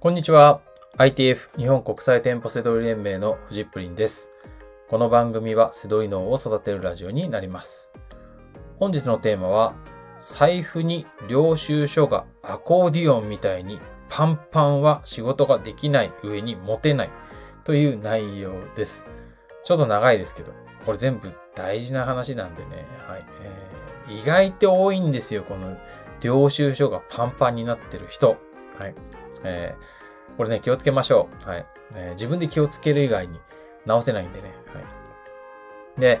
こんにちは。ITF 日本国際店舗セドリ連盟のフジップリンです。この番組はセドリ脳を育てるラジオになります。本日のテーマは、財布に領収書がアコーディオンみたいにパンパンは仕事ができない上に持てないという内容です。ちょっと長いですけど、これ全部大事な話なんでね、はい。えー意外と多いんですよ、この領収書がパンパンになってる人。はい。えーこれね、気をつけましょう。はい。えー自分で気をつける以外に直せないんでね。はい。で、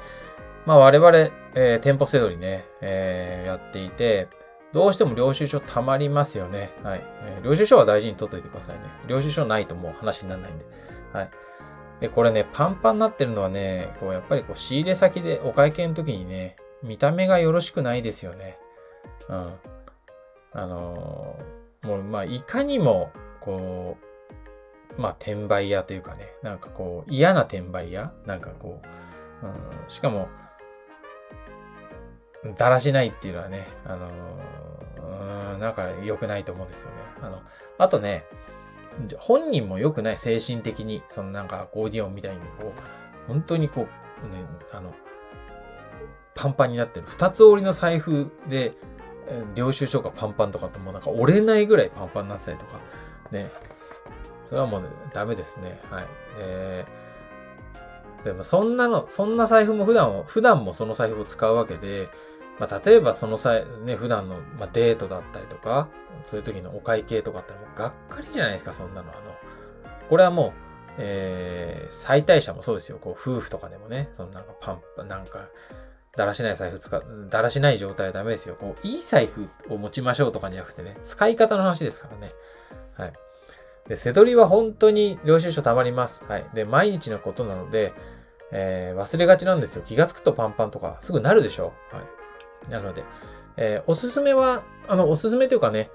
まあ我々、えー店舗制度にね、えやっていて、どうしても領収書溜まりますよね。はい。え領収書は大事に取っといてくださいね。領収書ないともう話にならないんで。はい。で、これね、パンパンになってるのはね、こう、やっぱりこう、仕入れ先でお会計の時にね、見た目がよろしくないですよね。うん。あの、まあ、いかにも、こう、まあ、転売屋というかね、なんかこう、嫌な転売屋なんかこう、うん、しかも、だらしないっていうのはね、あのーうん、なんか良くないと思うんですよね。あの、あとね、本人も良くない、精神的に。そのなんかアコーディオンみたいにこう、本当にこう、ね、あの、パンパンになってる。二つ折りの財布で、領収書がパンパンとかってもうなんか折れないぐらいパンパンになってたりとか、ね。それはもう、ね、ダメですね。はい。えー、でもそんなの、そんな財布も普段は、普段もその財布を使うわけで、まあ、例えばその際、ね、普段の、まあ、デートだったりとか、そういう時のお会計とかってもうがっかりじゃないですか、そんなの。あの、これはもう、えー、最大者もそうですよ。こう、夫婦とかでもね、そのなんかパンパン、なんか、だらしない財布使う、だらしない状態はダメですよ。こう、いい財布を持ちましょうとかじゃなくてね、使い方の話ですからね。はい。で、背取りは本当に領収書溜まります。はい。で、毎日のことなので、えー忘れがちなんですよ。気がつくとパンパンとかすぐなるでしょはい。なので、えーおすすめは、あの、おすすめというかね、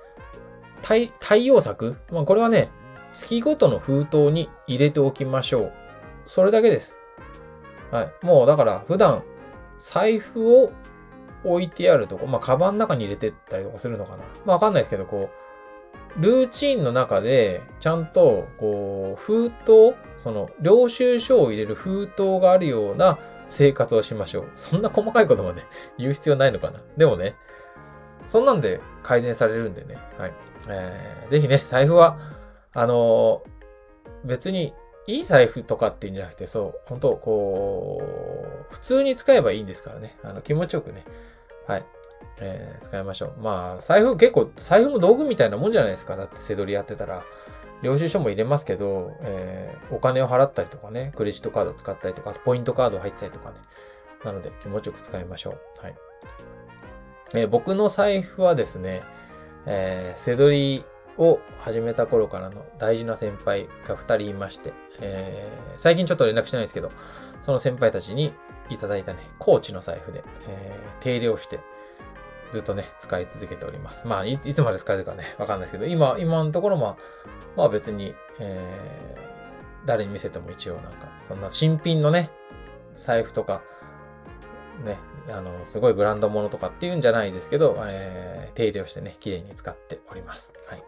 対、対応策まあ、これはね、月ごとの封筒に入れておきましょう。それだけです。はい。もう、だから、普段、財布を置いてあるとこ、まあ、カバンの中に入れてったりとかするのかな。まあ、わかんないですけど、こう、ルーチンの中で、ちゃんと、こう、封筒、その、領収書を入れる封筒があるような生活をしましょう。そんな細かいことまで 言う必要ないのかな。でもね、そんなんで改善されるんでね。はい。えー、ぜひね、財布は、あのー別に、いい財布とかっていうんじゃなくて、そう、本当こう、普通に使えばいいんですからね。あの、気持ちよくね。はい。えー使いましょう。まあ、財布結構、財布も道具みたいなもんじゃないですか。だって、背取りやってたら。領収書も入れますけど、えーお金を払ったりとかね、クレジットカード使ったりとか、ポイントカード入ってたりとかね。なので、気持ちよく使いましょう。はい。えー僕の財布はですね、えー、背取りを始めた頃からの大事な先輩が二人いまして、えー最近ちょっと連絡してないですけど、その先輩たちにいただいたね、コーチの財布で、えー手入れをして、ずっとね、使い続けております。まあ、いつまで使えるかね、わかんないですけど、今、今のところまあ、まあ別に、えー誰に見せても一応なんか、そんな新品のね、財布とか、ね、あの、すごいブランド物とかっていうんじゃないですけど、えー手入れをしてね、綺麗に使っております。はい。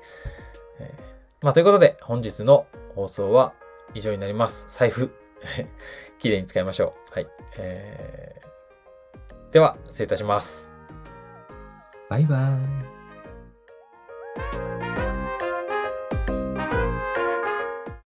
えーまあ、ということで、本日の放送は以上になります。財布、綺麗に使いましょう。はい。えーでは、失礼いたします。バイバーイ。